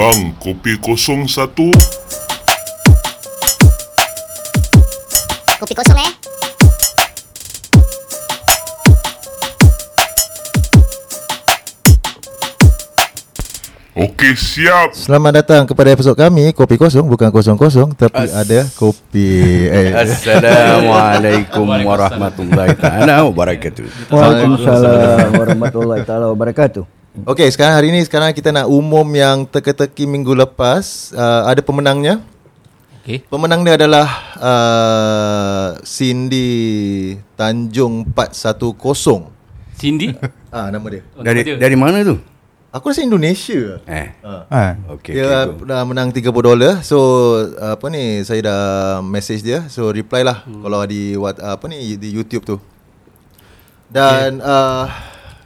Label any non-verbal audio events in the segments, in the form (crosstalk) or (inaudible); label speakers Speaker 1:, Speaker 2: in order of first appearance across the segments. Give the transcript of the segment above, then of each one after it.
Speaker 1: Bang, kopi kosong satu.
Speaker 2: Kopi kosong eh.
Speaker 1: Okey, siap.
Speaker 3: Selamat datang kepada episod kami Kopi kosong bukan kosong-kosong Tapi
Speaker 4: As-
Speaker 3: ada kopi eh,
Speaker 4: Assalamualaikum warahmatullahi taala wabarakatuh.
Speaker 5: Waalaikumsalam warahmatullahi taala wabarakatuh.
Speaker 3: Okey sekarang hari ni Sekarang kita nak umum yang teka-teki minggu lepas uh, Ada pemenangnya
Speaker 6: Okey.
Speaker 3: Pemenang dia adalah uh, Cindy Tanjung 410
Speaker 6: Cindy? (laughs)
Speaker 3: Ah nama dia
Speaker 6: Oh,
Speaker 4: Dari
Speaker 6: nama dia.
Speaker 4: dari mana tu?
Speaker 3: Aku rasa Indonesia
Speaker 4: Eh.
Speaker 3: Ah.
Speaker 4: Okey.
Speaker 3: Dia
Speaker 4: okey,
Speaker 3: dah menang 30 dolar. So apa ni saya dah message dia. So reply lah hmm. kalau di what apa ni di YouTube tu. Dan okay. uh,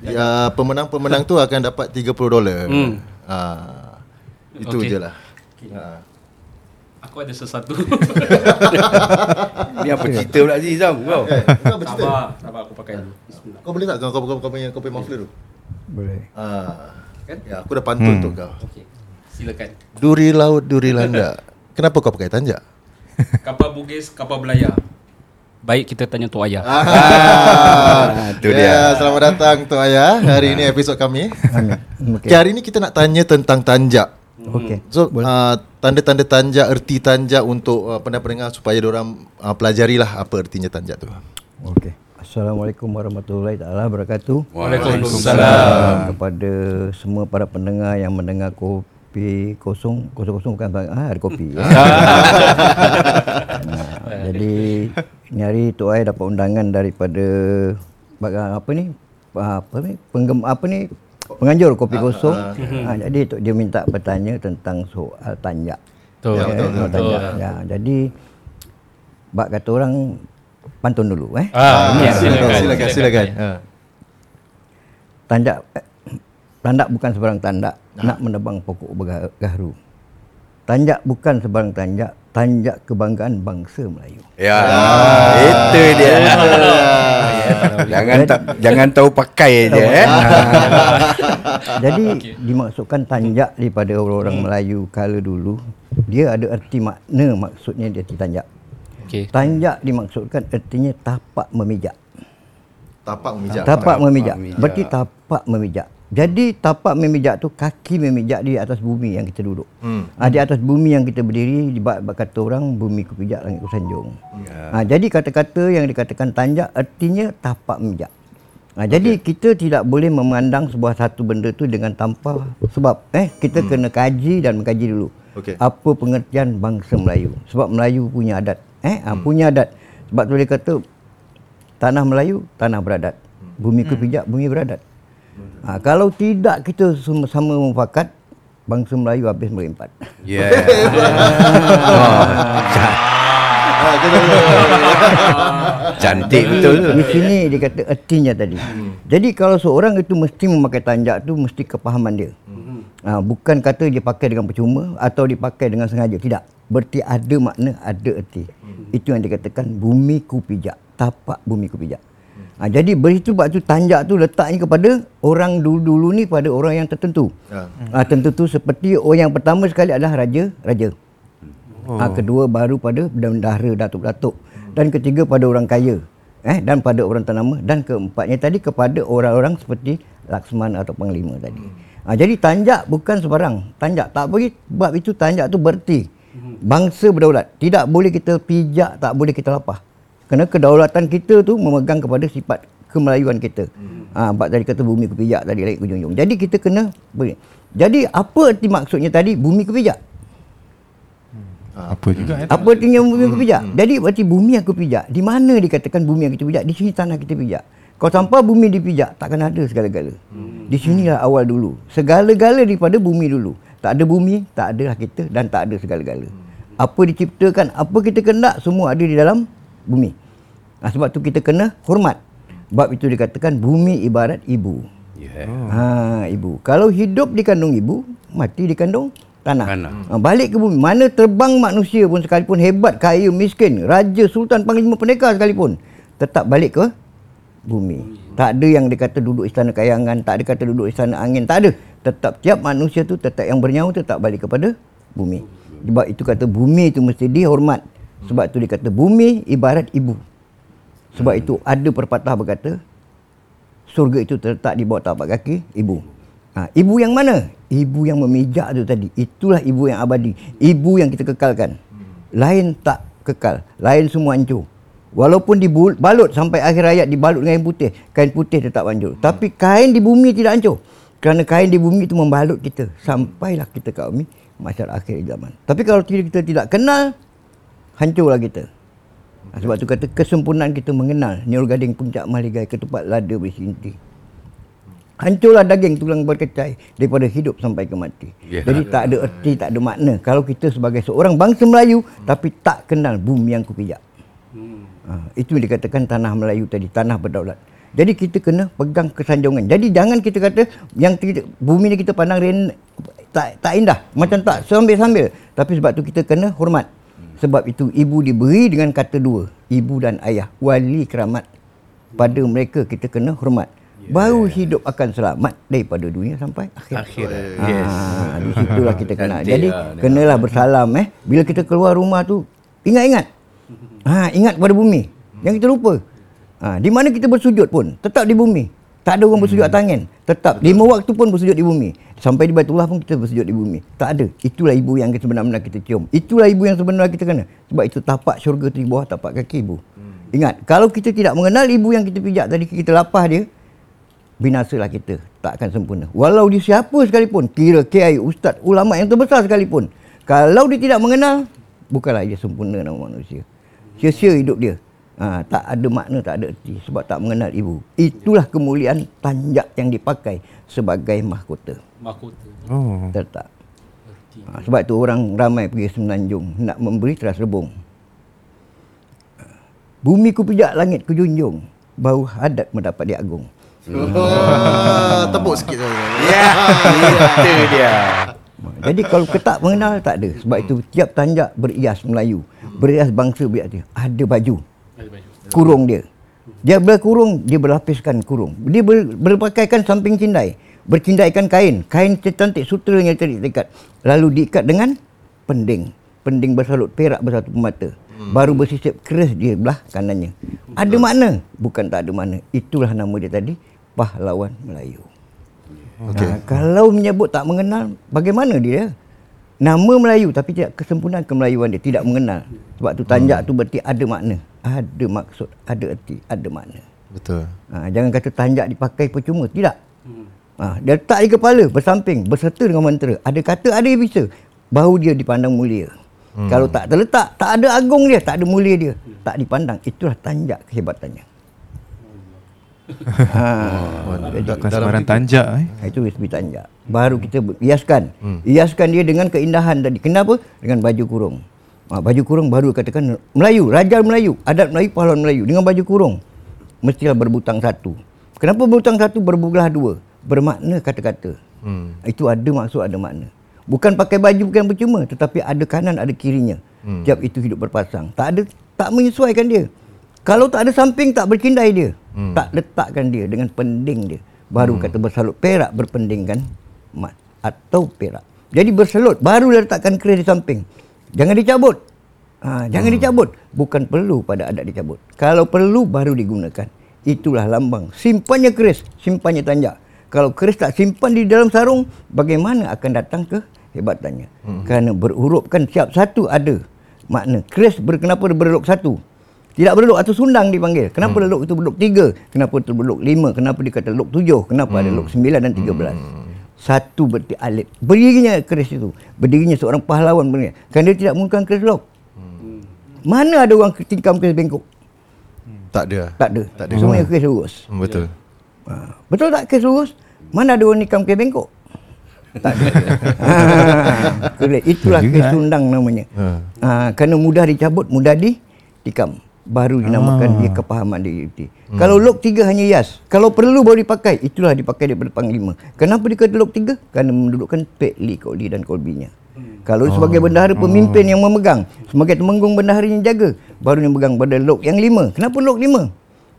Speaker 3: ya pemenang-pemenang tu akan dapat 30 dolar.
Speaker 6: Hmm.
Speaker 3: Ah itu
Speaker 6: Okay.
Speaker 3: je lah. Ah.
Speaker 6: Aku ada sesuatu. (laughs)
Speaker 4: Ni apa cerita pula Aziz Zam kau?
Speaker 3: Kau bercerita.
Speaker 6: sabar, sabar aku pakai dulu. Bismillah.
Speaker 3: Kau boleh tak kau kau, kau, kau punya kau punya muffler tu?
Speaker 5: Boleh.
Speaker 3: Ah.
Speaker 6: Kan?
Speaker 3: Ya, aku dah pantun hmm. untuk kau.
Speaker 6: Okey. Silakan.
Speaker 3: Duri laut, duri landa. Kenapa kau pakai tanjak?
Speaker 6: Kapal Bugis, kapal belayar. Baik kita tanya Tok Ayah.
Speaker 4: Ah,
Speaker 3: ya,
Speaker 4: dia.
Speaker 3: Selamat datang Tok Ayah. Hari ini episod kami.
Speaker 5: Okey.
Speaker 3: Okay. Hari ini kita nak tanya tentang tanjak.
Speaker 5: Okey.
Speaker 3: So uh, tanda-tanda tanjak, erti tanjak untuk uh, pendengar-pendengar supaya orang uh, pelajarilah apa ertinya tanjak tu.
Speaker 5: Okey. Assalamualaikum warahmatullahi taala wabarakatuh.
Speaker 6: Waalaikumsalam.
Speaker 5: Kepada semua para pendengar yang mendengar kopi kosong, kosong-kosong bukan bang, ah, ada kopi. ya. (laughs) nah, jadi ni hari Tok Ai dapat undangan daripada baga- apa ni? Apa ni? Penggem apa ni? Penganjur kopi kosong. Ah, jadi Tok dia minta bertanya tentang soal tanjak.
Speaker 6: Betul.
Speaker 5: Ya, soal tanjak. Ya, jadi bak kata orang pantun dulu eh.
Speaker 6: Ah,
Speaker 3: Ya,
Speaker 6: silakan.
Speaker 3: silakan, silakan. Ha.
Speaker 5: Tandak eh, tandak bukan sebarang tandak nak menebang pokok bergaharu. Tanjak bukan sebarang tanjak, tanjak kebanggaan bangsa Melayu.
Speaker 4: Ya. Itu dia. (laughs) jangan tak jangan tahu pakai je eh. (laughs)
Speaker 5: Jadi dimaksudkan tanjak daripada orang-orang Melayu kala dulu, dia ada erti makna maksudnya dia erti tanjak.
Speaker 6: Okey.
Speaker 5: Tanjak dimaksudkan ertinya tapak memijak.
Speaker 3: Tapak memijak.
Speaker 5: Tapak memijak.
Speaker 4: memijak.
Speaker 5: Berarti tapak memijak. Jadi tapak memijak tu kaki memijak di atas bumi yang kita duduk.
Speaker 3: Hmm.
Speaker 5: Ha, di atas bumi yang kita berdiri di bab bab kata orang bumi ku pijak langit ku sanjung.
Speaker 4: Ya.
Speaker 5: Ha, jadi kata-kata yang dikatakan tanjak artinya tapak memijak. Ha, jadi kita tidak boleh memandang sebuah satu benda tu dengan tanpa sebab eh kita hmm. kena kaji dan mengkaji dulu.
Speaker 3: Okey.
Speaker 5: Apa pengertian bangsa Melayu? Sebab Melayu punya adat. Eh ha, punya adat. Sebab tu dia kata tanah Melayu tanah beradat. Bumi ku pijak bumi beradat. Ha, kalau tidak kita sama-sama mufakat bangsa Melayu habis berempat.
Speaker 4: Ya. (laughs)
Speaker 3: Ah, kita (laughs)
Speaker 4: Cantik betul tu.
Speaker 5: Di sini dia kata ertinya tadi. Jadi kalau seorang itu mesti memakai tanjak tu mesti kepahaman dia. Ha, bukan kata dia pakai dengan percuma atau dipakai dengan sengaja. Tidak. Berarti ada makna, ada erti. Itu yang dikatakan bumi ku pijak. Tapak bumi ku pijak. Ha, jadi begitu sebab tu tanjak tu letaknya kepada orang dulu-dulu ni pada orang yang tertentu.
Speaker 3: Ha.
Speaker 5: Ha, tentu seperti orang yang pertama sekali adalah raja, raja. Oh. Ha, kedua baru pada bendahara datuk-datuk dan ketiga pada orang kaya eh dan pada orang ternama dan keempatnya tadi kepada orang-orang seperti Laksmana atau panglima tadi. Ha, jadi tanjak bukan sebarang. Tanjak tak boleh sebab itu tanjak tu berarti bangsa berdaulat. Tidak boleh kita pijak, tak boleh kita lapah. Kerana kedaulatan kita tu memegang kepada sifat kemelayuan kita. Ha, sebab tadi kata bumi kepijak tadi lagi ke junjung. Jadi kita kena beri. Jadi apa arti maksudnya tadi bumi kepijak?
Speaker 7: Apa juga eh?
Speaker 5: Apa artinya bumi aku pijak? Jadi berarti bumi aku pijak. Di mana dikatakan bumi yang kita pijak? Di sini tanah kita pijak. Kalau tanpa bumi dipijak, takkan ada segala-gala. Di sinilah awal dulu. Segala-gala daripada bumi dulu. Tak ada bumi, tak adalah kita dan tak ada segala-gala. Apa diciptakan, apa kita kendak, semua ada di dalam bumi. Ha, sebab tu kita kena hormat. Sebab itu dikatakan bumi ibarat ibu.
Speaker 4: Ya.
Speaker 5: Ha, ibu. Kalau hidup di kandung ibu, mati di kandung tanah.
Speaker 4: Tanah.
Speaker 5: Ha, balik ke bumi. Mana terbang manusia pun sekalipun hebat, kaya, miskin, raja, sultan, panglima, pendekar sekalipun, tetap balik ke bumi. Tak ada yang dikata duduk istana kayangan, tak ada kata duduk istana angin, tak ada. tetap tiap manusia tu tetap yang bernyawa tetap balik kepada bumi. Sebab itu kata bumi itu mesti dihormat. Sebab itu dia kata bumi ibarat ibu. Sebab itu ada perpatah berkata surga itu terletak di bawah tapak kaki ibu. Ha, ibu yang mana? Ibu yang memijak tu tadi. Itulah ibu yang abadi. Ibu yang kita kekalkan. Lain tak kekal. Lain semua hancur. Walaupun dibalut sampai akhir hayat dibalut dengan kain putih, kain putih tetap hancur. Tapi kain di bumi tidak hancur. Kerana kain di bumi itu membalut kita sampailah kita ke bumi masyarakat akhir zaman. Tapi kalau kita tidak kenal, hancurlah kita. Ha, sebab tu kata kesempurnaan kita mengenal nyur gading puncak maligai ketupat lada bersinti. Hancurlah daging tulang berkecai daripada hidup sampai ke mati.
Speaker 4: Ya.
Speaker 5: Jadi tak ada erti, tak ada makna. Kalau kita sebagai seorang bangsa Melayu tapi tak kenal bumi yang kupijak. Ha, itu yang dikatakan tanah Melayu tadi, tanah berdaulat. Jadi kita kena pegang kesanjungan. Jadi jangan kita kata yang kita, bumi ni kita pandang ren, tak tak indah, macam tak sambil-sambil. Tapi sebab tu kita kena hormat. Sebab itu ibu diberi dengan kata dua, ibu dan ayah, wali keramat. Pada mereka kita kena hormat. Baru hidup akan selamat daripada dunia sampai akhir.
Speaker 4: Akhir.
Speaker 5: Ha,
Speaker 4: Yes.
Speaker 5: di situlah kita kena.
Speaker 4: Cantik
Speaker 5: Jadi
Speaker 4: lah,
Speaker 5: kenalah bersalam eh. Bila kita keluar rumah tu ingat-ingat. Ha, (laughs) ingat pada bumi. Yang kita lupa. Ha, di mana kita bersujud pun tetap di bumi. Tak ada orang bersujud atas angin. Tetap lima waktu pun bersujud di bumi. Sampai di Baitullah pun kita bersujud di bumi. Tak ada. Itulah ibu yang sebenar-benar kita cium. Itulah ibu yang sebenar kita kena. Sebab itu tapak syurga tu di bawah tapak kaki ibu. Ingat, kalau kita tidak mengenal ibu yang kita pijak tadi, kita lapah dia, binasalah kita. Tak akan sempurna. Walau dia siapa sekalipun, kira kiai, ustaz, ulama yang terbesar sekalipun. Kalau dia tidak mengenal, bukanlah dia sempurna nama manusia. Sia-sia hidup dia. Ha, tak ada makna, tak ada erti sebab tak mengenal ibu. Itulah kemuliaan tanjak yang dipakai sebagai mahkota.
Speaker 6: Mahkota.
Speaker 7: Oh.
Speaker 5: Tertak. Ha, sebab tu orang ramai pergi semenanjung nak memberi teras rebung. Bumi ku pijak langit ku junjung. Bau hadat mendapat dia agung.
Speaker 3: Ah, tepuk sikit saya.
Speaker 4: Ya, itu dia.
Speaker 5: Jadi kalau ketak mengenal tak ada. Sebab itu tiap tanjak berias Melayu. Berias bangsa biak dia. Ada baju. Kurung dia. Dia berkurung, dia berlapiskan kurung. Dia ber, berpakaikan samping cindai. Bercindaikan kain. Kain cantik sutranya terikat. Lalu diikat dengan pending. Pending bersalut perak bersatu mata. Baru bersisip keris dia belah kanannya. Ada makna? Bukan tak ada makna. Itulah nama dia tadi. Pahlawan Melayu.
Speaker 3: Okey.
Speaker 5: Ha, kalau menyebut tak mengenal, bagaimana dia? Nama Melayu tapi tidak kesempurnaan kemelayuan dia. Tidak mengenal. Sebab tu tanjak tu berarti ada makna. Ada maksud, ada erti, ada makna.
Speaker 3: Betul.
Speaker 5: Ha, jangan kata tanjak dipakai percuma. Tidak. Ha, dia letak di kepala, bersamping, berserta dengan mantra. Ada kata, ada yang bisa. Baru dia dipandang mulia. Hmm. Kalau tak terletak, tak ada agung dia, tak ada mulia dia. Tak dipandang. Itulah tanjak kehebatannya. ha, jadi,
Speaker 7: Bukan sembarang tanjak eh.
Speaker 5: Ha, itu USB tanjak. Baru kita hiaskan. Hmm. Hiaskan dia dengan keindahan tadi. Kenapa? Dengan baju kurung. Ha, baju kurung baru katakan Melayu, raja Melayu, adat Melayu, pahlawan Melayu dengan baju kurung. Mestilah berbutang satu. Kenapa berbutang satu berbelah dua? Bermakna kata-kata.
Speaker 3: Hmm.
Speaker 5: Itu ada maksud, ada makna. Bukan pakai baju bukan percuma, tetapi ada kanan, ada kirinya. Hmm. Tiap itu hidup berpasang. Tak ada tak menyesuaikan dia. Kalau tak ada samping tak bercindai dia. Hmm. Tak letakkan dia dengan pending dia. Baru hmm. kata bersalut perak berpendingkan mat atau perak. Jadi bersalut baru dia letakkan keris di samping. Jangan dicabut. Ha, jangan hmm. dicabut. Bukan perlu pada adat dicabut. Kalau perlu baru digunakan. Itulah lambang. Simpannya keris, simpannya tanjak. Kalau keris tak simpan di dalam sarung, bagaimana akan datang ke hebatannya? Hmm. Kerana berurupkan siap satu ada makna. Keris ber, kenapa dia berelok satu? Tidak berelok atau sundang dipanggil. Kenapa hmm. elok itu berelok tiga? Kenapa itu berelok lima? Kenapa dia kata elok tujuh? Kenapa hmm. ada elok sembilan dan tiga belas? Hmm. Satu berarti alif. Berdirinya keris itu. Berdirinya seorang pahlawan benar. Kerana dia tidak menggunakan keris lok. Hmm. Mana ada orang tingkam keris bengkok?
Speaker 3: Tak ada.
Speaker 5: Tak ada.
Speaker 3: Tak ada.
Speaker 5: Semuanya keris lurus.
Speaker 3: Hmm, Betul.
Speaker 5: Ha. Betul tak keris lurus? Mana ada orang nikam keris bengkok? tak ada. (laughs) ha. Itulah keris
Speaker 7: eh.
Speaker 5: sundang namanya.
Speaker 3: Ha.
Speaker 5: Ha. Kerana mudah dicabut, mudah ditikam. Baru dinamakan dia kepahaman dia. Hmm. Kalau lok tiga hanya yas. Kalau perlu baru dipakai. Itulah dipakai daripada panglima. Kenapa dia kata lok tiga? Kerana mendudukkan pekli, koli dan kolbinya. Kalau sebagai bendahara pemimpin yang memegang, sebagai temenggung bendahara yang jaga, baru yang memegang pada lok yang lima. Kenapa lok lima?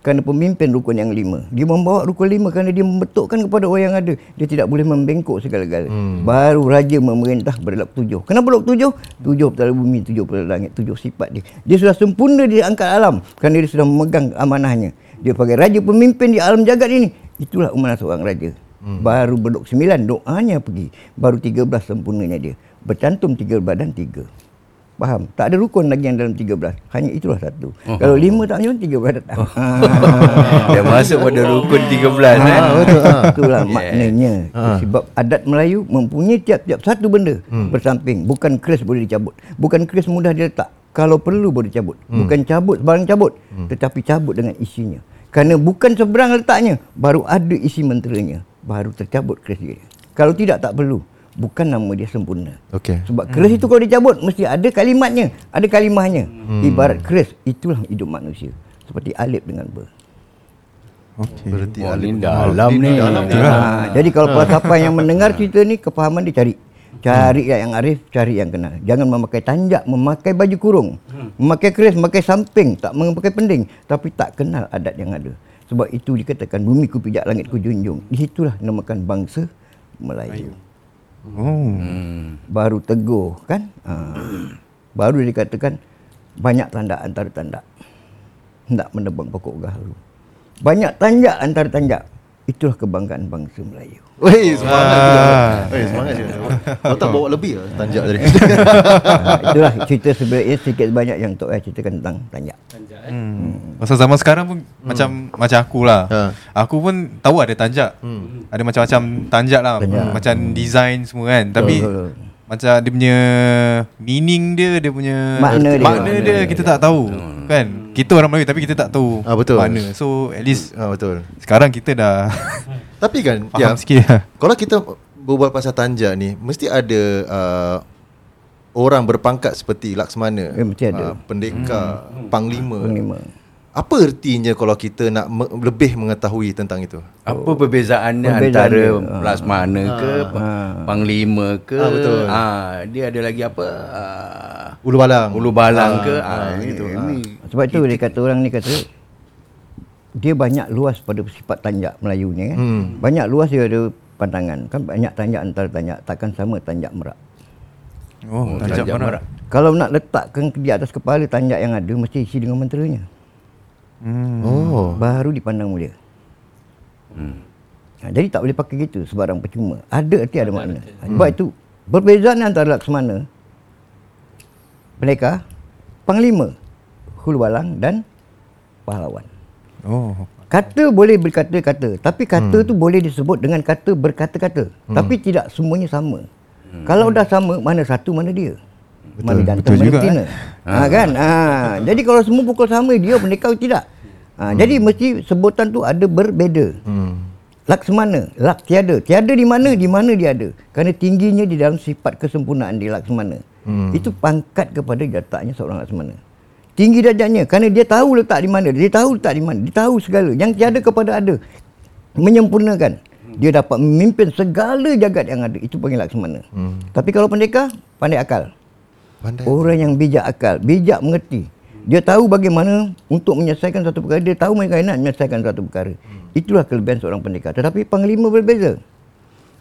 Speaker 5: Kerana pemimpin rukun yang lima. Dia membawa rukun lima kerana dia membetulkan kepada orang yang ada. Dia tidak boleh membengkok segala-gala. Hmm. Baru raja memerintah berlaku tujuh. Kenapa berlaku tujuh? Tujuh pada bumi, tujuh pada langit, tujuh sifat dia. Dia sudah sempurna di angkat alam kerana dia sudah memegang amanahnya. Dia sebagai raja pemimpin di alam jagat ini. Itulah amanah seorang raja. Hmm. Baru berduk sembilan, doanya pergi. Baru tiga belas sempurnanya dia. Bercantum tiga badan tiga. Faham? Tak ada rukun lagi yang dalam 13. Hanya itulah satu. Oh. Kalau lima tak macam 13 datang. Oh. (laughs)
Speaker 4: Dia masuk pada rukun 13 ah, kan.
Speaker 5: Betul. Ah. Itulah yeah. maknanya. Ah. Sebab adat Melayu mempunyai tiap-tiap satu benda hmm. bersamping. Bukan keris boleh dicabut. Bukan keris mudah diletak. Kalau perlu boleh dicabut. Hmm. Bukan cabut sebarang cabut. Hmm. Tetapi cabut dengan isinya. Kerana bukan seberang letaknya. Baru ada isi menteranya. Baru tercabut keris dia. Kalau tidak tak perlu bukan nama dia sempurna.
Speaker 3: Okay.
Speaker 5: Sebab keris hmm. itu kalau dicabut mesti ada kalimatnya, ada kalimahnya. Hmm. Ibarat keris itulah hidup manusia. Seperti alif dengan ber.
Speaker 3: Okay. Berarti
Speaker 4: oh, alif dalam ni. Dalam ni.
Speaker 5: Ha, jadi kalau siapa yang mendengar cerita ni kepahaman dia cari. Cari hmm. yang arif, cari yang kenal. Jangan memakai tanjak, memakai baju kurung. Hmm. Memakai keris, memakai samping, tak memakai pending. Tapi tak kenal adat yang ada. Sebab itu dikatakan bumi ku pijak langit ku junjung. Di situlah namakan bangsa Melayu. Melayu. Hmm. Baru tegur kan? Ha. Baru dikatakan banyak tanda antara tanda. Hendak menebang pokok gaharu. Banyak tanjak antara tanjak. Itulah kebanggaan bangsa Melayu.
Speaker 3: Weh, semangat ah. juga. Weh, semangat juga. Kau tak bawa lebih lah tanjak tadi.
Speaker 5: ha, (laughs) itulah cerita sebenarnya sedikit banyak yang Tok Ai ceritakan tentang tanjak. Tanjak
Speaker 7: eh. Hmm. hmm. Masa zaman sekarang pun hmm. macam macam aku lah. Ha. Aku pun tahu ada tanjak. Hmm. Ada macam-macam tanjak lah. Tanjak. Macam design semua kan. Tapi oh, macam dia punya meaning dia, dia punya
Speaker 5: makna dia,
Speaker 7: makna dia, dia kita tak tahu. Hmm. Kan? Kita orang Melayu tapi kita tak tahu
Speaker 3: ah, betul.
Speaker 7: makna. So at least
Speaker 3: ah, betul.
Speaker 7: Sekarang kita dah (laughs)
Speaker 3: Tapi kan
Speaker 7: Faham ya, sikit
Speaker 3: Kalau kita berbual pasal tanjak ni Mesti ada uh, Orang berpangkat seperti Laksmana
Speaker 5: ya, Mesti ada uh,
Speaker 3: Pendekar hmm. Panglima.
Speaker 5: Panglima
Speaker 3: apa ertinya kalau kita nak me- lebih mengetahui tentang itu?
Speaker 4: Apa perbezaannya Perbezaan antara dia. Plasmana ha. ke ha. Panglima ke? Ha, betul. Ha, dia ada lagi apa? Ha.
Speaker 3: Ulu balang.
Speaker 4: Ulu balang ha. ke? Ha, ha. Gitu. Ha.
Speaker 5: Sebab itu dia kata orang ni kata dia banyak luas pada sifat tanjak Melayu ni kan. Hmm. Banyak luas dia ada pandangan. Kan banyak tanjak antara tanjak takkan sama tanjak merak.
Speaker 7: Oh, oh tanjak, tanjak merak.
Speaker 5: Kalau nak letakkan di atas kepala tanjak yang ada mesti isi dengan menteranya. Hmm. Oh. Baru dipandang mulia. Hmm. Ha, jadi tak boleh pakai gitu sebarang percuma. Ada arti ada, ada makna. Hmm. Sebab itu perbezaan antara Laksmana, Pendekar, Panglima, Hulu Balang dan Pahlawan. Oh. Kata boleh berkata-kata, tapi kata hmm. tu boleh disebut dengan kata berkata-kata. Hmm. Tapi tidak semuanya sama. Hmm. Kalau dah sama, mana satu mana dia?
Speaker 3: Betul, mana jantan, betul mana juga.
Speaker 5: Eh? Ha, kan? Ha. Jadi kalau semua pukul sama, dia pendekar tidak. Ha, hmm. Jadi mesti sebutan tu ada berbeza. Hmm. Laksmana, lak tiada. Tiada di mana, di mana dia ada. Kerana tingginya di dalam sifat kesempurnaan di Laksmana. Hmm. Itu pangkat kepada jataknya seorang Laksmana. Tinggi darjatnya kerana dia tahu letak di mana, dia tahu letak di mana, dia tahu segala. Yang tiada kepada ada. Menyempurnakan. Dia dapat memimpin segala jagat yang ada. Itu panggil Laksmana. Hmm. Tapi kalau pendekar, pandai akal. Pandai. Orang yang bijak akal, bijak mengerti. Dia tahu bagaimana untuk menyelesaikan satu perkara. Dia tahu bagaimana nak menyelesaikan satu perkara. Hmm. Itulah kelebihan seorang pendekar. Tetapi panglima berbeza.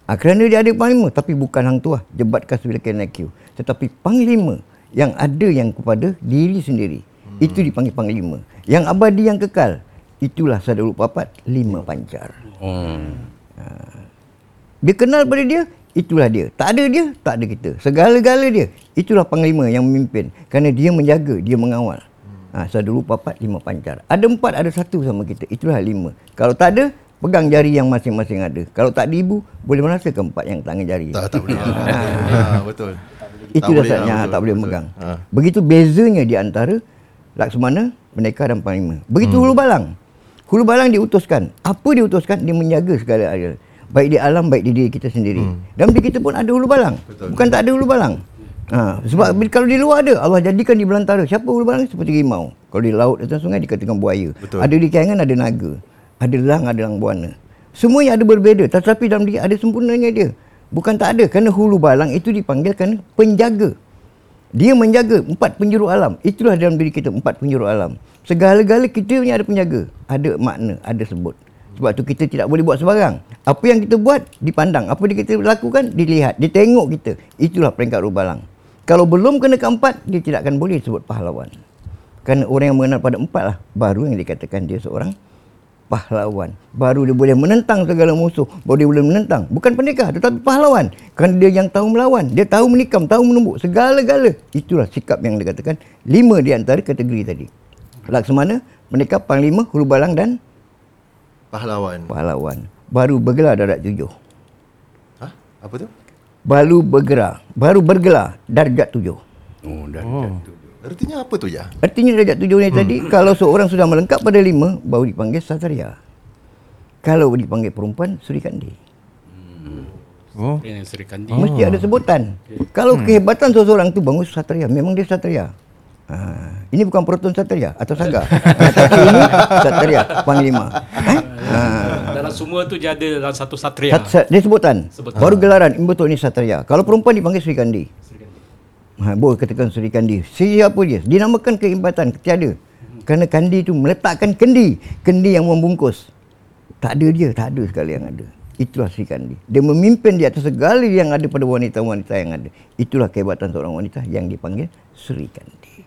Speaker 5: Ha, kerana dia ada panglima. Tapi bukan hang tuah. Jebat kas bila kena IQ. Tetapi panglima yang ada yang kepada diri sendiri. Hmm. Itu dipanggil panglima. Yang abadi yang kekal. Itulah sadar papat lima pancar. Hmm. Ha. Dia kenal pada dia. Itulah dia. Tak ada dia, tak ada kita. Segala-gala dia. Itulah panglima yang memimpin. Kerana dia menjaga, dia mengawal. Ha, saya dulu papat lima pancar. Ada empat, ada satu sama kita. Itulah lima. Kalau tak ada, pegang jari yang masing-masing ada. Kalau tak ada ibu, boleh merasakan empat yang tangan jari.
Speaker 3: Tak, tak boleh. (laughs) ha, betul.
Speaker 5: Itu tak dasarnya tak boleh megang. Ha. Begitu bezanya di antara Laksmana, Pendekar dan Panglima. Begitu hmm. Hulu Balang. Hulu Balang diutuskan. Apa diutuskan? Dia menjaga segala area. Baik di alam, baik di diri kita sendiri. Hmm. Dan di kita pun ada Hulu Balang. Betul. Bukan tak ada Hulu Balang. Ha, sebab hmm. kalau di luar ada Allah jadikan di belantara. Siapa ulu barang seperti rimau. Kalau di laut atau sungai dikatakan buaya. Betul. Ada di kayangan ada naga. Ada lang ada lang buana. Semua yang ada berbeza tetapi dalam dia ada sempurnanya dia. Bukan tak ada kerana hulu balang itu dipanggil kerana penjaga. Dia menjaga empat penjuru alam. Itulah dalam diri kita empat penjuru alam. Segala-gala kita ni ada penjaga. Ada makna, ada sebut. Sebab tu kita tidak boleh buat sebarang. Apa yang kita buat dipandang. Apa yang kita lakukan dilihat. Dia tengok kita. Itulah peringkat rubalang. Kalau belum kena keempat, dia tidak akan boleh sebut pahlawan. Kerana orang yang mengenal pada empat lah. Baru yang dikatakan dia seorang pahlawan. Baru dia boleh menentang segala musuh. Baru dia boleh menentang. Bukan pendekar tetapi pahlawan. Kerana dia yang tahu melawan. Dia tahu menikam, tahu menumbuk. Segala-gala. Itulah sikap yang dikatakan lima di antara kategori tadi. Laksamana, pendekar, panglima, hulu balang dan
Speaker 3: Pahlawan.
Speaker 5: pahlawan. Baru bergelar darjat tujuh.
Speaker 3: Hah? Apa tu?
Speaker 5: Baru bergerak. Baru bergelar darjat tujuh.
Speaker 4: Oh, dah, oh. dah tu.
Speaker 3: Artinya apa tu ya?
Speaker 5: Artinya darjat tujuh ni tadi, kalau seorang sudah melengkap pada lima, baru dipanggil Satria. Kalau dipanggil perempuan, Suri Kandi.
Speaker 7: Oh.
Speaker 6: Yang Seri Kandi.
Speaker 5: Oh. Mesti ada sebutan. Kalau kehebatan seseorang tu bangun Satria, memang dia Satria. Ha, ini bukan Proton Satria atau Saga. Tapi (laughs) ini Satria, Panglima. Eh? Ha.
Speaker 6: Dalam semua tu dia ada dalam satu satria.
Speaker 5: Sat, sat, dia sebutan.
Speaker 6: Sebutan.
Speaker 5: Baru gelaran, betul ni Satria. Kalau perempuan dipanggil Sri Kandi. Ha, boleh katakan Sri Kandi. Siapa dia? Dinamakan kehebatan, tiada. Kerana Kandi tu meletakkan kendi. Kendi yang membungkus. Tak ada dia, tak ada sekali yang ada. Itulah Sri Kandi. Dia memimpin di atas segala yang ada pada wanita-wanita yang ada. Itulah kehebatan seorang wanita yang dipanggil Sri Kandi.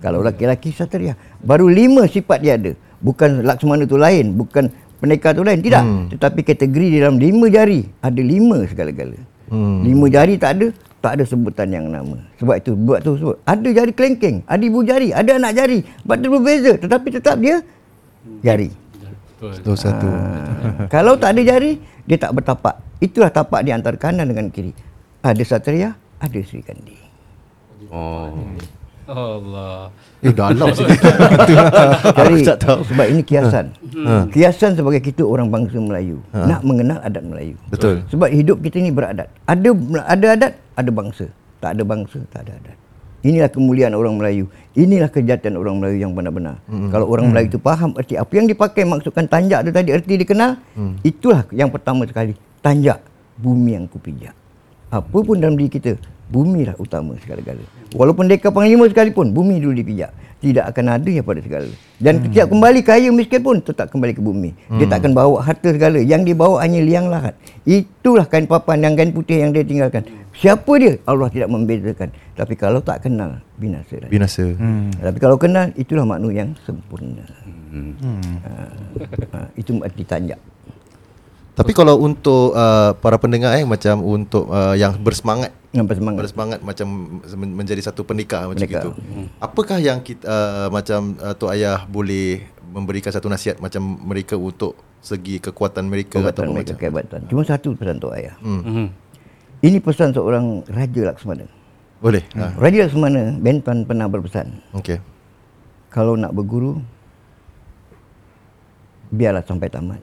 Speaker 5: Kalau laki-laki Satria. Baru lima sifat dia ada. Bukan Laksmana tu lain. Bukan pendekar tu lain. Tidak. Hmm. Tetapi kategori di dalam lima jari. Ada lima segala-gala. Hmm. Lima jari tak ada. Tak ada sebutan yang nama. Sebab itu buat tu sebut. Ada jari kelengkeng. Ada ibu jari. Ada anak jari. Sebab dia berbeza. Tetapi tetap dia jari.
Speaker 6: Betul.
Speaker 3: Tu satu.
Speaker 5: Ha. Kalau tak ada jari, dia tak bertapak. Itulah tapak di antara kanan dengan kiri. Ada Satria, ada Sri Kandi.
Speaker 4: Oh.
Speaker 6: Allah.
Speaker 3: Eh dalam (laughs) sikit. (laughs)
Speaker 5: Jadi
Speaker 3: tak tahu.
Speaker 5: sebab ini kiasan. Ha. Kiasan sebagai kita orang bangsa Melayu. Ha. Nak mengenal adat Melayu.
Speaker 3: Betul.
Speaker 5: Sebab hidup kita ni beradat. Ada ada adat, ada bangsa. Tak ada bangsa, tak ada adat. Inilah kemuliaan orang Melayu. Inilah kejahatan orang Melayu yang benar-benar. Hmm. Kalau orang Melayu itu faham erti apa yang dipakai maksudkan tanjak tu tadi erti dikenal, hmm. itulah yang pertama sekali. Tanjak bumi yang kupijak. Apa pun dalam diri kita, bumi lah utama segala-gala. Walaupun mereka panglima sekalipun, bumi dulu dipijak. Tidak akan ada yang pada segala. Dan hmm. setiap kembali kaya miskin pun tetap kembali ke bumi. Hmm. Dia tak akan bawa harta segala. Yang dia bawa hanya liang lahat. Itulah kain papan dan kain putih yang dia tinggalkan. Siapa dia? Allah tidak membezakan. Tapi kalau tak kenal, binasa. dah.
Speaker 3: Binasa.
Speaker 5: Hmm. Tapi kalau kenal, itulah makna yang sempurna. Hmm. Ha, ha, itu arti tanjak.
Speaker 3: Tapi kalau untuk uh, para pendengar eh macam untuk uh, yang bersemangat
Speaker 5: Yang bersemangat.
Speaker 3: bersemangat macam men- menjadi satu pendekar macam
Speaker 5: Pendekar.
Speaker 3: itu. Apakah yang kita uh, macam uh, tok ayah boleh memberikan satu nasihat macam mereka untuk segi kekuatan mereka atau
Speaker 5: mereka,
Speaker 3: macam
Speaker 5: kehebatan. Cuma satu pesan Tok Ayah.
Speaker 6: Hmm.
Speaker 5: Ini pesan seorang Raja Laksmana.
Speaker 3: boleh. Ha.
Speaker 5: Raja Laksmana, Bentan pernah berpesan.
Speaker 3: Okey.
Speaker 5: Kalau nak berguru, biarlah sampai tamat.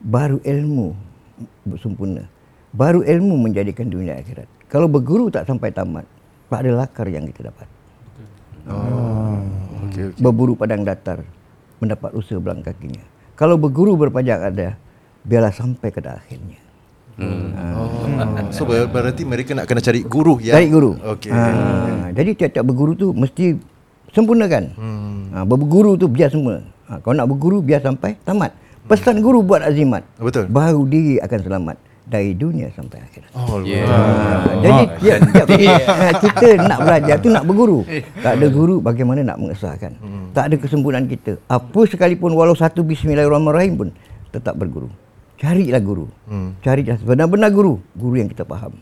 Speaker 5: Baru ilmu sempurna. Baru ilmu menjadikan dunia akhirat. Kalau berguru tak sampai tamat, tak ada lakar yang kita dapat.
Speaker 3: Okey okey.
Speaker 5: Berburu padang datar, mendapat usaha belang kakinya. Kalau berguru berpajak ada, biarlah sampai ke akhirnya.
Speaker 3: Oh. So ber- berarti mereka nak kena cari guru yang
Speaker 5: Cari guru.
Speaker 3: Okey.
Speaker 5: Ha, jadi tiap-tiap berguru tu mesti sempurnakan. Hmm. Ha, berguru tu biar semua. Ha, kalau nak berguru biar sampai tamat. Pesan guru buat azimat.
Speaker 3: Betul.
Speaker 5: Baru diri akan selamat dari dunia sampai akhirat.
Speaker 3: Oh,
Speaker 4: Yeah.
Speaker 5: Ha, jadi tiap, tiap (laughs) ha, kita nak belajar tu nak berguru. Tak ada guru bagaimana nak mengesahkan. Tak ada kesempurnaan kita. Apa sekalipun walau satu bismillahirrahmanirrahim pun tetap berguru. Carilah guru.
Speaker 3: Hmm.
Speaker 5: Carilah benar-benar guru. Guru yang kita faham.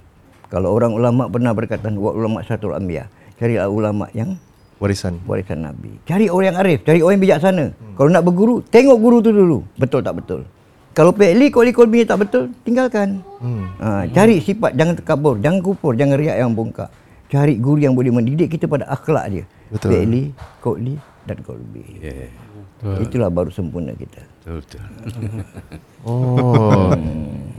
Speaker 5: Kalau orang ulama pernah berkata wa ulama syatul anbiya. Carilah ulama yang
Speaker 3: warisan.
Speaker 5: warisan Nabi. Cari orang yang arif, cari orang yang bijaksana. Hmm. Kalau nak berguru, tengok guru tu dulu. Betul tak betul? Kalau pekli, koli kolbi tak betul, tinggalkan. Hmm. Ha, cari sifat, jangan terkabur, jangan kufur, jangan riak yang bongkak. Cari guru yang boleh mendidik kita pada akhlak dia.
Speaker 3: Betul.
Speaker 5: Pekli, koli dan kolbi.
Speaker 4: Yeah.
Speaker 5: Itulah baru sempurna kita.
Speaker 4: Betul betul. (laughs)
Speaker 3: Oh.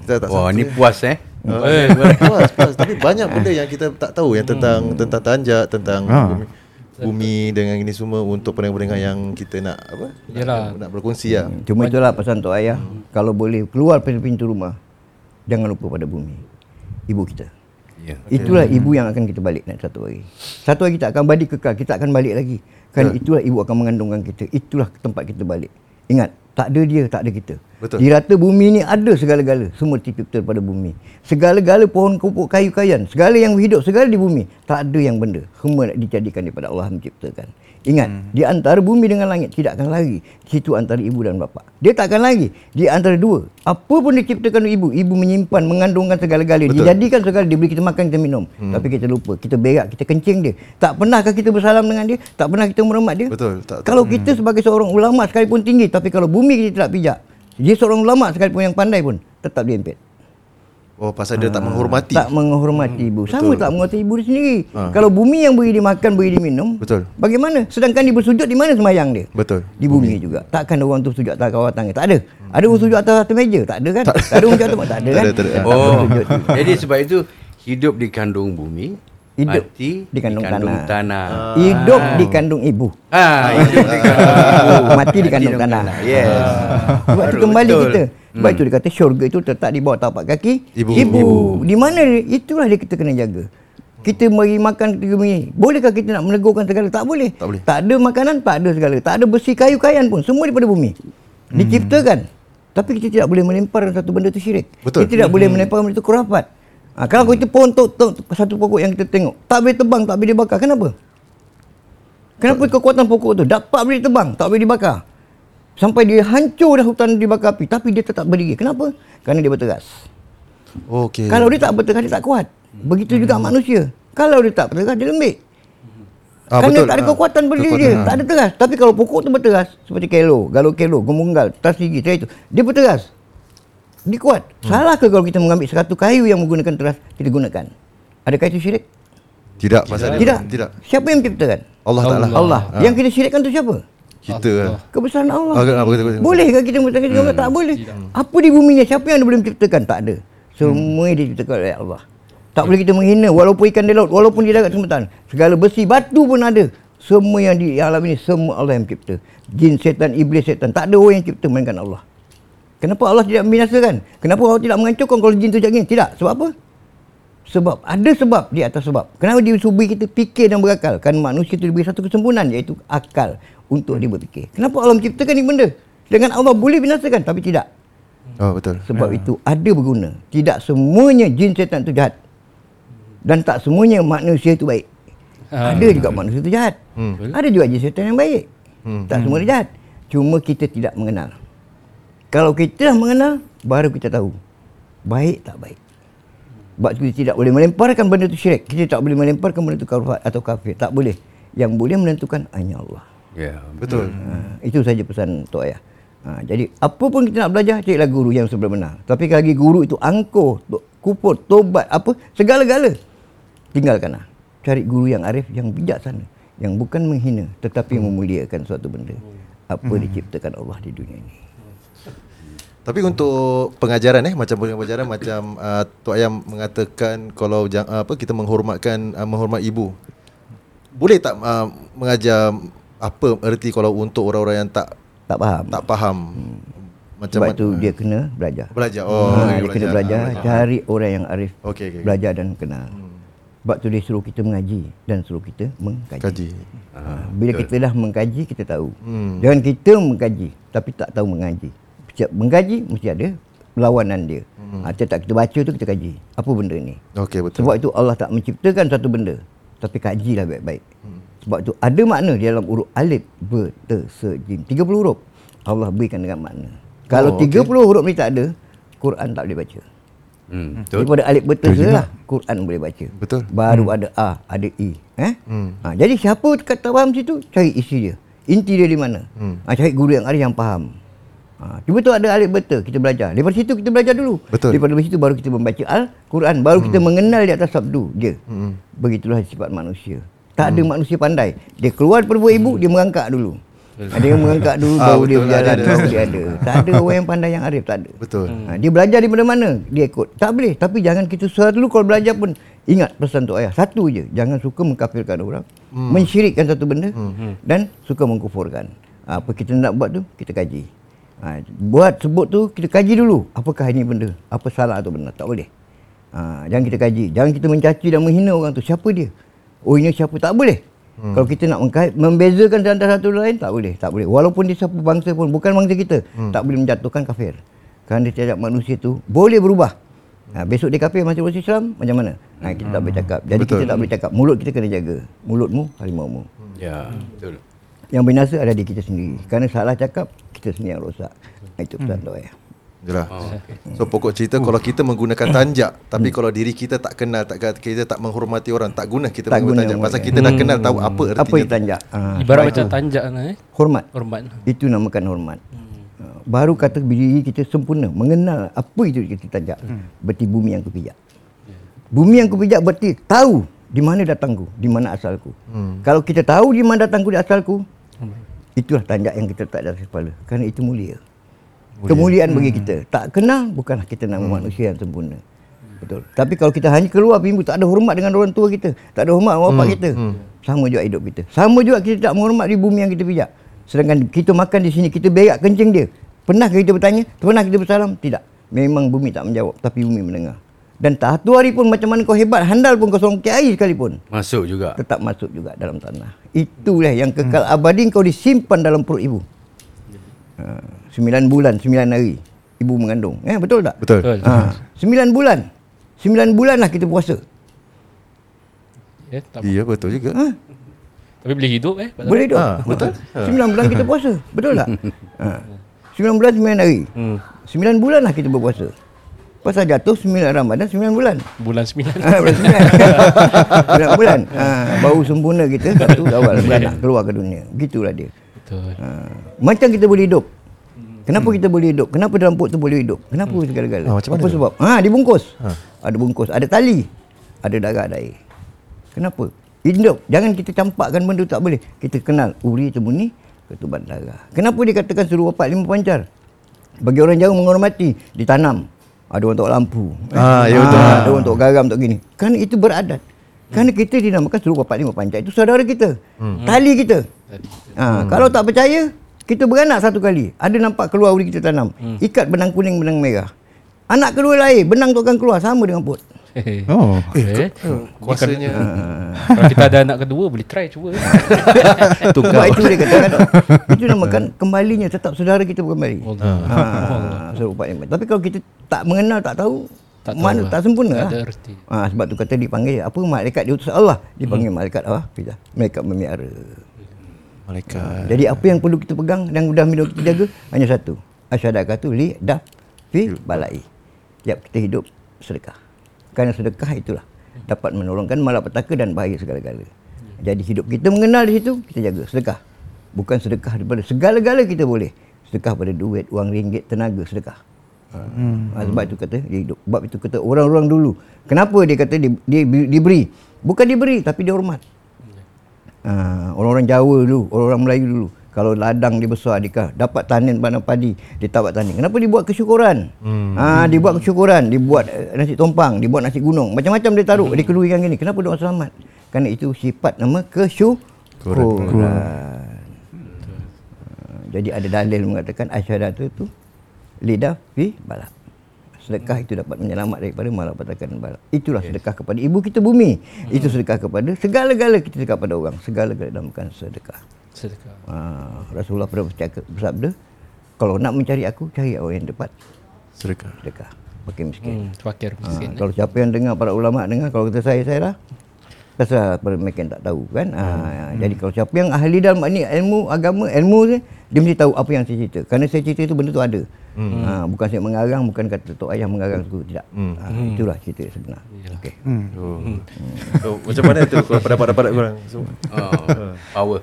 Speaker 3: Kita tak
Speaker 4: Wah, ni puas eh.
Speaker 3: Eh, puas, puas. Tapi banyak benda yang kita tak tahu yang tentang tentang tanjak, tentang
Speaker 7: Ha.
Speaker 3: bumi, bumi dengan ini semua untuk pendengar-pendengar yang kita nak apa?
Speaker 6: Yalah.
Speaker 3: Nak, nak berkongsi lah.
Speaker 5: Cuma itulah pesan Tok Ayah. Kalau boleh keluar dari pintu rumah, jangan lupa pada bumi. Ibu kita.
Speaker 4: Ya.
Speaker 5: Itulah ibu yang akan kita balik nanti satu hari. Satu hari kita akan balik kekal, kita akan balik lagi. Kerana itulah ibu akan mengandungkan kita. Itulah tempat kita balik. Ingat, tak ada dia, tak ada kita.
Speaker 3: Betul.
Speaker 5: Di rata bumi ni ada segala-gala. Semua tercipta pada bumi. Segala-gala pohon pokok kayu-kayan, segala yang hidup, segala di bumi. Tak ada yang benda. Semua nak dijadikan daripada Allah menciptakan. Ingat, hmm. di antara bumi dengan langit tidak akan lari. Situ antara ibu dan bapa. Dia tak akan lari. Di antara dua. Apa pun diciptakan oleh ibu, ibu menyimpan, mengandungkan segala-gala.
Speaker 3: Betul.
Speaker 5: Dijadikan segala, dia beri kita makan, kita minum. Hmm. Tapi kita lupa, kita berak, kita kencing dia. Tak pernahkah kita bersalam dengan dia? Tak pernah kita merembat dia?
Speaker 3: Betul, tak- tak.
Speaker 5: Kalau kita sebagai seorang ulama sekalipun tinggi, tapi kalau bumi kita tidak pijak, dia seorang ulama sekalipun yang pandai pun, tetap dia impet.
Speaker 3: Oh pasal dia tak menghormati.
Speaker 5: Tak menghormati ibu. Sama
Speaker 3: Betul.
Speaker 5: tak menghormati ibu dia sendiri.
Speaker 3: Ha.
Speaker 5: Kalau bumi yang beri dia makan, beri dia minum,
Speaker 3: Betul.
Speaker 5: bagaimana? Sedangkan dia bersujud di mana semayang dia?
Speaker 3: Betul.
Speaker 5: Di bumi, juga. Takkan orang tu sujud atas kawat tangan? Tak ada. Ada orang sujud atas atas meja? Tak ada kan? Tak, ada orang sujud atas tak ada (laughs)
Speaker 3: Tak
Speaker 5: kan?
Speaker 3: ada, tak ada.
Speaker 5: Tak
Speaker 4: Oh,
Speaker 5: bersujud. (laughs)
Speaker 4: jadi sebab itu hidup di kandung bumi,
Speaker 5: Hidup
Speaker 4: mati
Speaker 5: di kandung tanah.
Speaker 4: tanah.
Speaker 5: Hidup di kandung ibu.
Speaker 4: Ah, hidup di kandung ibu.
Speaker 5: Mati di kandung tanah.
Speaker 4: Yes.
Speaker 5: Sebab tu kembali
Speaker 4: betul.
Speaker 5: kita. Sebab itu dia kata syurga itu terletak di bawah tapak kaki
Speaker 3: Ibu.
Speaker 5: ibu. Di mana? Itulah dia kita kena jaga. Kita beri makan tiga minggu. Bolehkah kita nak menegurkan segala? Tak boleh.
Speaker 3: Tak boleh.
Speaker 5: Tak ada makanan, tak ada segala. Tak ada besi kayu kayan pun. Semua daripada bumi. Diciptakan. Tapi kita tidak boleh melemparkan satu benda itu syirik.
Speaker 3: Betul.
Speaker 5: Kita tidak boleh melemparkan benda itu kerafat. Ha, kalau kita pohon tu, tu, satu pokok yang kita tengok. Tak boleh tebang, tak boleh dibakar. Kenapa? Kenapa kekuatan pokok tu dapat boleh tebang, tak boleh dibakar? Sampai dia hancur dah hutan dibakar api. Tapi dia tetap berdiri. Kenapa? Kerana dia berteras.
Speaker 3: Okey.
Speaker 5: Kalau dia tak berteras, dia tak kuat. Begitu juga manusia. Kalau dia tak berteras, dia lembik.
Speaker 3: ah,
Speaker 5: Kerana
Speaker 3: betul.
Speaker 5: tak ada
Speaker 3: Ah,
Speaker 5: kekuatan berdiri
Speaker 3: kekuatan,
Speaker 5: dia.
Speaker 3: ah.
Speaker 5: Tak ada teras. Tapi kalau pokok tu berteras, seperti kelo, galau kelo, gomunggal, tas gigi, saya itu. Dia berteras. Dia kuat.
Speaker 3: Hmm.
Speaker 5: Salahkah kalau kita mengambil satu kayu yang menggunakan teras, kita gunakan? Adakah itu syirik?
Speaker 3: Tidak pasal dia.
Speaker 5: Tidak.
Speaker 3: Tidak.
Speaker 5: Siapa yang menciptakan?
Speaker 3: Allah Taala.
Speaker 5: Allah.
Speaker 3: Ah.
Speaker 5: Yang kita syirikkan tu siapa?
Speaker 3: Kita. lah.
Speaker 5: Kebesaran Allah.
Speaker 3: Ah, betul, betul, betul.
Speaker 5: Bolehkah kita mengatakan hmm. tak boleh? Apa di bumi ni siapa yang boleh menciptakan? Tak ada. Semua hmm. diciptakan oleh Allah. Tak boleh kita menghina walaupun ikan di laut, walaupun di darat semua Segala besi, batu pun ada. Semua yang di alam ini semua Allah yang mencipta. Jin, setan, iblis, setan. Tak ada orang yang cipta melainkan Allah. Kenapa Allah tidak membinasakan? Kenapa Allah tidak menghancurkan kalau jin tu jadi Tidak. Sebab apa? Sebab ada sebab di atas sebab. Kenapa dia suruh kita fikir dan berakal? Kerana manusia itu diberi satu kesempurnaan iaitu akal untuk dia berfikir. Kenapa Allah menciptakan ni benda? Dengan Allah boleh binasakan tapi tidak.
Speaker 3: Oh betul.
Speaker 5: Sebab itu ada berguna. Tidak semuanya jin setan itu jahat. Dan tak semuanya manusia itu baik. Ada juga manusia itu jahat.
Speaker 3: Hmm.
Speaker 5: Ada juga jin setan yang baik.
Speaker 3: Hmm.
Speaker 5: Tak semua dia jahat. Cuma kita tidak mengenal. Kalau kita dah mengenal, baru kita tahu. Baik tak baik. Sebab itu kita tidak boleh melemparkan benda itu syirik. Kita tak boleh melemparkan benda itu kafir atau kafir. Tak boleh. Yang boleh menentukan hanya Allah.
Speaker 4: Ya.
Speaker 3: Betul.
Speaker 5: Ha, itu saja pesan Tok Ayah. Ha, jadi apa pun kita nak belajar, carilah guru yang sebenar. Tapi kalau lagi guru itu angkuh, kupur, tobat, apa, segala-gala. Tinggalkanlah. Cari guru yang arif, yang bijaksana. Yang bukan menghina, tetapi memuliakan suatu benda. Apa diciptakan Allah di dunia ini.
Speaker 3: Tapi untuk pengajaran eh macam pengajaran macam uh, Tok Ayam mengatakan kalau jang, uh, apa kita menghormatkan uh, menghormat ibu. Boleh tak uh, mengajar apa erti kalau untuk orang-orang yang tak
Speaker 5: Tak faham.
Speaker 3: tak faham macam
Speaker 5: Sebab itu dia kena belajar.
Speaker 3: belajar. Oh,
Speaker 5: ha,
Speaker 3: okay,
Speaker 5: dia kena belajar,
Speaker 3: Ah,
Speaker 5: cari orang yang arif.
Speaker 3: Okey okey.
Speaker 5: Belajar dan kenal. Sebab tu dia suruh kita mengaji dan suruh kita mengkaji.
Speaker 3: Kaji.
Speaker 5: Ha, bila kita dah mengkaji kita tahu.
Speaker 3: Hmm.
Speaker 5: Jangan kita mengkaji tapi tak tahu mengaji. Setiap mengkaji mesti ada perlawanan dia. Hmm. Ha, tak kita baca tu kita kaji. Apa benda ni?
Speaker 3: Okey betul.
Speaker 5: Sebab itu Allah tak menciptakan satu benda tapi kajilah baik-baik. Hmm. Sebab tu ada makna di dalam huruf alif, ba, ta, se, jim. 30 huruf Allah berikan dengan makna. Kalau
Speaker 3: Oh, okey.
Speaker 5: 30 huruf ni tak ada, Quran tak boleh baca.
Speaker 4: Hmm, betul.
Speaker 5: Daripada alif beta lah Quran boleh baca.
Speaker 3: Betul.
Speaker 5: Baru ada A, ada I. Eh?
Speaker 3: Hmm.
Speaker 5: Ha, jadi siapa kata faham situ, cari isi dia. Inti dia di mana?
Speaker 3: Hmm.
Speaker 5: Ha, cari guru yang ada yang faham. Ha, cuba tu ada alif beta, kita belajar. Daripada situ kita belajar dulu.
Speaker 3: Betul.
Speaker 5: Daripada situ baru kita membaca Al-Quran. Baru kita mengenal di atas sabdu dia.
Speaker 3: Hmm.
Speaker 5: Begitulah sifat manusia. Tak ada manusia pandai. Dia keluar daripada perut ibu, dia merangkak dulu. Ada yang merangkak dulu, (laughs)
Speaker 3: Ah,
Speaker 5: baru dia berjalan,
Speaker 3: Ada,
Speaker 5: baru dia ada. Tak ada orang yang pandai yang arif, tak ada.
Speaker 3: Betul.
Speaker 5: Ha, dia belajar daripada mana? Dia ikut. Tak boleh. Tapi jangan kita selalu kalau belajar pun ingat pesan Tok Ayah. Satu je. Jangan suka mengkafirkan orang. Hmm. Mensyirikkan satu benda. Hmm. Dan suka mengkufurkan. Ha, apa kita nak buat tu, kita kaji. Ha, buat sebut tu, kita kaji dulu. Apakah ini benda? Apa salah atau benar? Tak boleh. Ha, jangan kita kaji. Jangan kita mencaci dan menghina orang tu. Siapa dia? Oh ini siapa? Tak boleh. Hmm. Kalau kita nak mengkait, membezakan antara satu dan lain, tak boleh. Tak boleh. Walaupun dia siapa bangsa pun, bukan bangsa kita. Hmm. Tak boleh menjatuhkan kafir. Kerana dia manusia tu boleh berubah. Ha, besok dia kafir masuk masuk Islam, macam mana? Ha, kita tak boleh cakap. Jadi Betul. kita tak boleh cakap. Mulut kita kena jaga. Mulutmu, harimau mu.
Speaker 4: Ya, betul.
Speaker 5: Yang binasa ada di kita sendiri. Kerana salah cakap, kita sendiri yang rosak. Itu pesan hmm. doa
Speaker 3: Itulah. Oh, okay. So pokok cerita uh. kalau kita menggunakan tanjak tapi kalau diri kita tak kenal tak kita tak menghormati orang tak guna kita tak menggunakan tanjak pasal kita dah kenal tahu apa
Speaker 5: artinya. Apa itu tanjak?
Speaker 6: Uh, Ibarat macam tanjak lah eh.
Speaker 5: Hormat.
Speaker 6: Hormat.
Speaker 5: Itu namakan hormat. Hmm. Baru kata diri kita sempurna mengenal apa itu kita tanjak. Hmm. Berarti bumi yang kupijak. Bumi yang kupijak berarti tahu di mana datangku, di mana asalku. Hmm. Kalau kita tahu di mana datangku, di asalku, hmm. itulah tanjak yang kita tak ada kepala. Kerana itu mulia. Mulia. Kemuliaan hmm. bagi kita. Tak kenal bukanlah kita nama hmm. manusia yang sempurna. Betul. Tapi kalau kita hanya keluar pintu tak ada hormat dengan orang tua kita, tak ada hormat dengan bapak hmm. kita. Hmm. Sama juga hidup kita. Sama juga kita tak menghormat di bumi yang kita pijak. Sedangkan kita makan di sini, kita berak kencing dia. Pernah kita bertanya? Pernah kita bersalam? Tidak. Memang bumi tak menjawab, tapi bumi mendengar. Dan tak satu hari pun macam mana kau hebat, handal pun kau songkit air sekalipun.
Speaker 4: Masuk juga.
Speaker 5: Tetap masuk juga dalam tanah. Itulah yang kekal hmm. abadi kau disimpan dalam perut ibu. Ha, sembilan bulan, sembilan hari ibu mengandung. Eh betul tak?
Speaker 3: Betul.
Speaker 5: Ha, sembilan bulan. Sembilan bulan lah kita puasa.
Speaker 3: Ya, tak iya betul juga. Ha?
Speaker 6: Tapi boleh hidup eh?
Speaker 5: Boleh hidup. Ha, betul. (laughs) Sembilan bulan kita (laughs) puasa. Betul tak? (laughs) Ha. Sembilan bulan, sembilan hari. Hmm. Sembilan bulan lah kita berpuasa. Pasal jatuh sembilan Ramadan sembilan bulan.
Speaker 6: Bulan sembilan.
Speaker 5: Ha, bulan sembilan. sembilan bulan. Ha, baru sempurna kita satu awal beranak keluar ke dunia. Begitulah dia. Betul. Ha, macam kita boleh hidup. Kenapa hmm. kita boleh hidup? Kenapa dalam perut tu boleh hidup? Kenapa hmm. segala-gala? Ha, macam Apa mana sebab? Ha, dibungkus. Ha. Ada bungkus, ada tali. Ada darah, ada air. Kenapa? Hidup. Jangan kita campakkan benda tak boleh. Kita kenal uri temuni ketuban darah. Kenapa dia katakan suruh bapak lima pancar? Bagi orang jauh menghormati, ditanam. Ada orang untuk lampu.
Speaker 3: Ah, ya betul.
Speaker 5: Ha, ada orang untuk garam untuk gini. Kan itu beradat. Kerana kita dinamakan suruh bapak lima pancar. Itu saudara kita. Hmm. Tali kita. Ha, hmm. Kalau tak percaya, kita beranak satu kali. Ada nampak keluar uri kita tanam. Hmm. Ikat benang kuning, benang merah. Anak kedua lain, benang tu akan keluar sama dengan pot.
Speaker 6: Oh, okay. Eh, kuasanya. (laughs) (laughs) Kalau kita ada anak kedua, boleh try cuba. (laughs)
Speaker 5: Tukar. itu dia katakan. itu namakan kembalinya tetap saudara kita kembali. Oh, ha, Tapi kalau kita tak mengenal, tak tahu, tak mana lah. tak sempurna tak lah. Ha, sebab tu kata dipanggil apa malaikat diutus Allah dipanggil hmm. malaikat apa? Malaikat memiara. Malaikat. Ha, jadi apa yang perlu kita pegang dan mudah mudah kita jaga hanya satu. Asyhadu tu li dah fi balai. Tiap kita hidup sedekah. Kerana sedekah itulah dapat menolongkan malapetaka dan bahaya segala-gala. Jadi hidup kita mengenal di situ, kita jaga sedekah. Bukan sedekah daripada segala-gala kita boleh. Sedekah pada duit, wang ringgit, tenaga, sedekah. Hmm. Ha, sebab itu kata dia hidup. Sebab itu kata orang-orang dulu. Kenapa dia kata dia, dia diberi? Bukan diberi tapi dia hormat. Ha, orang-orang Jawa dulu, orang-orang Melayu dulu. Kalau ladang dia besar dia dapat tanin panen padi, dia tabat tanin. Kenapa dia buat kesyukuran? Hmm. Ha, dia buat kesyukuran, dia buat uh, nasi tompang, dia buat nasi gunung. Macam-macam dia taruh, hmm. dia keluar yang gini. Kenapa doa selamat? Kerana itu sifat nama kesyukuran. Jadi ada dalil mengatakan asyhadat itu lidah fi balak sedekah itu dapat menyelamat daripada malapetaka dan balak. Itulah yes. sedekah kepada ibu kita bumi. Hmm. Itu sedekah kepada segala-gala kita sedekah pada orang. Segala-gala dinamakan sedekah. Sedekah. Ha, Rasulullah pernah bersabda, kalau nak mencari aku, cari orang yang tepat.
Speaker 3: Sedekah.
Speaker 5: Sedekah. Fakir miskin.
Speaker 6: Hmm, fakir miskin.
Speaker 5: Ha, kalau siapa yang dengar para ulama dengar, kalau kata saya, saya lah. Pada mereka tak tahu kan. Ha, hmm. Jadi kalau siapa yang ahli dalam ni ilmu agama, ilmu dia mesti tahu apa yang saya cerita. Kerana saya cerita itu benda tu ada. Hmm. Ha, bukan saya mengarang, bukan kata tok ayah mengarang tu tidak. Hmm. Ha, itulah cerita sebenar. Okey. Hmm.
Speaker 3: Oh. Hmm. So, macam mana itu kalau (laughs) pendapat-pendapat kurang? So,
Speaker 4: oh, power.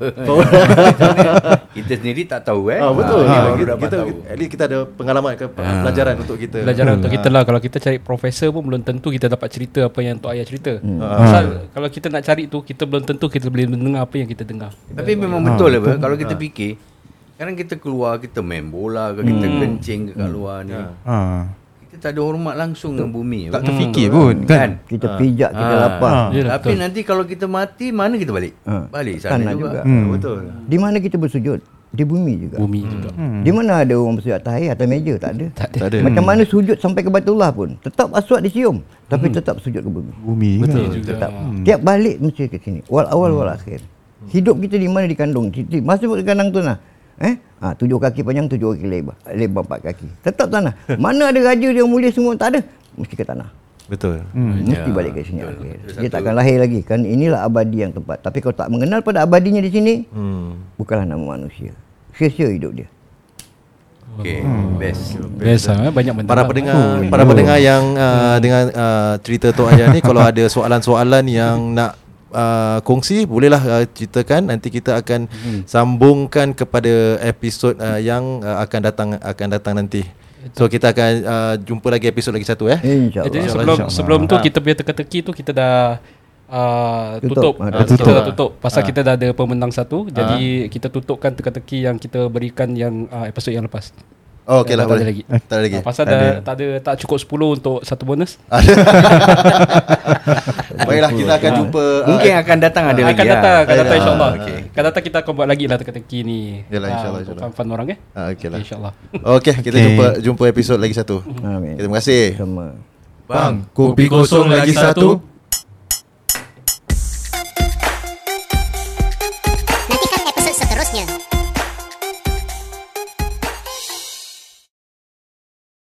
Speaker 4: (laughs) kita sendiri tak tahu eh.
Speaker 3: Ah, betul. Ha, kita, kita, at least kita ada pengalaman ke ha. pelajaran untuk kita.
Speaker 6: Pelajaran hmm. untuk kita lah. Kalau kita cari profesor pun belum tentu kita dapat cerita apa yang tok ayah cerita. Hmm. Ha. Kalau kita nak cari tu, kita belum tentu kita boleh mendengar apa yang kita dengar.
Speaker 4: Tapi memang betul lah. Kalau kita fikir, Kadang kita keluar Kita main bola ke Kita hmm. kencing ke kat hmm. luar ni ha. Kita tak ada hormat langsung Dengan bumi
Speaker 3: Tak terfikir hmm. pun kan? kan
Speaker 5: Kita ha. pijak Kita ha. lapar ha.
Speaker 4: Ya, Tapi betul. nanti kalau kita mati Mana kita balik ha. Balik sana, sana juga, juga.
Speaker 5: Hmm. Betul Di mana kita bersujud di bumi juga.
Speaker 6: Bumi juga.
Speaker 5: Di mana ada orang bersujud atas air, atas meja? Tak ada.
Speaker 6: Tak ada.
Speaker 3: Tak ada.
Speaker 5: Macam mana sujud sampai ke Baitullah pun tetap aswad disium tapi tetap sujud ke bumi.
Speaker 7: Bumi
Speaker 3: Betul.
Speaker 7: kan?
Speaker 5: Tetap. Tiap balik mesti ke sini. Wal awal wal akhir. Hidup kita di mana dikandung. Kita masuk ke kandang tu nah. Eh? Ha, tujuh kaki panjang, tujuh kaki lebar. Lebar empat kaki. Tetap tanah. (laughs) Mana ada raja dia mulia semua? Tak ada. Mesti ke tanah.
Speaker 3: Betul.
Speaker 5: Hmm. Mesti balik ke sini akhir. Dia takkan lahir lagi. Kan inilah abadi yang tempat. Tapi kalau tak mengenal pada abadinya di sini,
Speaker 3: Hmm.
Speaker 5: bukanlah nama manusia. Sia-sia hidup dia.
Speaker 4: Okay, best.
Speaker 6: Best lah, eh. banyak benda.
Speaker 3: Para pendengar para pendengar yang uh, dengan uh, cerita Tok Ayah ni kalau ada soalan-soalan yang nak uh, kongsi bolehlah uh, ceritakan nanti kita akan sambungkan kepada episod uh, yang uh, akan datang akan datang nanti. So kita akan uh, jumpa lagi episod lagi satu eh.
Speaker 6: Eh,
Speaker 5: InsyaAllah.
Speaker 6: Jadi sebelum sebelum tu kita punya teka-teki tu kita dah uh,
Speaker 5: Tutup.
Speaker 6: tutup.
Speaker 5: Ah,
Speaker 6: Uh,
Speaker 5: dah
Speaker 6: kita
Speaker 5: tutup.
Speaker 6: dah tutup. Pasal kita dah ada pemenang satu. Jadi kita tutupkan teka-teki yang kita berikan yang uh, episod yang lepas.
Speaker 3: Oh okey lah
Speaker 6: tak ada
Speaker 3: boleh.
Speaker 6: lagi.
Speaker 3: Tak ada lagi.
Speaker 6: Ah, pasal dah tak ada tak cukup 10 untuk satu bonus. (laughs) (laughs)
Speaker 3: Baiklah kita akan jumpa uh,
Speaker 4: Mungkin akan datang ada lagi.
Speaker 6: akan datang, akan
Speaker 3: Ah,
Speaker 6: datang
Speaker 3: ya.
Speaker 6: insya-Allah.
Speaker 3: Okey.
Speaker 6: Akan datang kita akan buat lagi lah teka-teki ni.
Speaker 3: Yalah,
Speaker 6: Ah,
Speaker 3: insyaAllah,
Speaker 6: untuk
Speaker 3: insyaAlah.
Speaker 6: Fun-fun orang eh.
Speaker 3: Ah, okey lah.
Speaker 6: Insya-Allah.
Speaker 3: Okey, kita
Speaker 7: Okey.
Speaker 3: jumpa jumpa episod lagi satu.
Speaker 5: Amin.
Speaker 3: Terima kasih.
Speaker 5: Sama.
Speaker 7: Bang, kopi kosong lagi satu.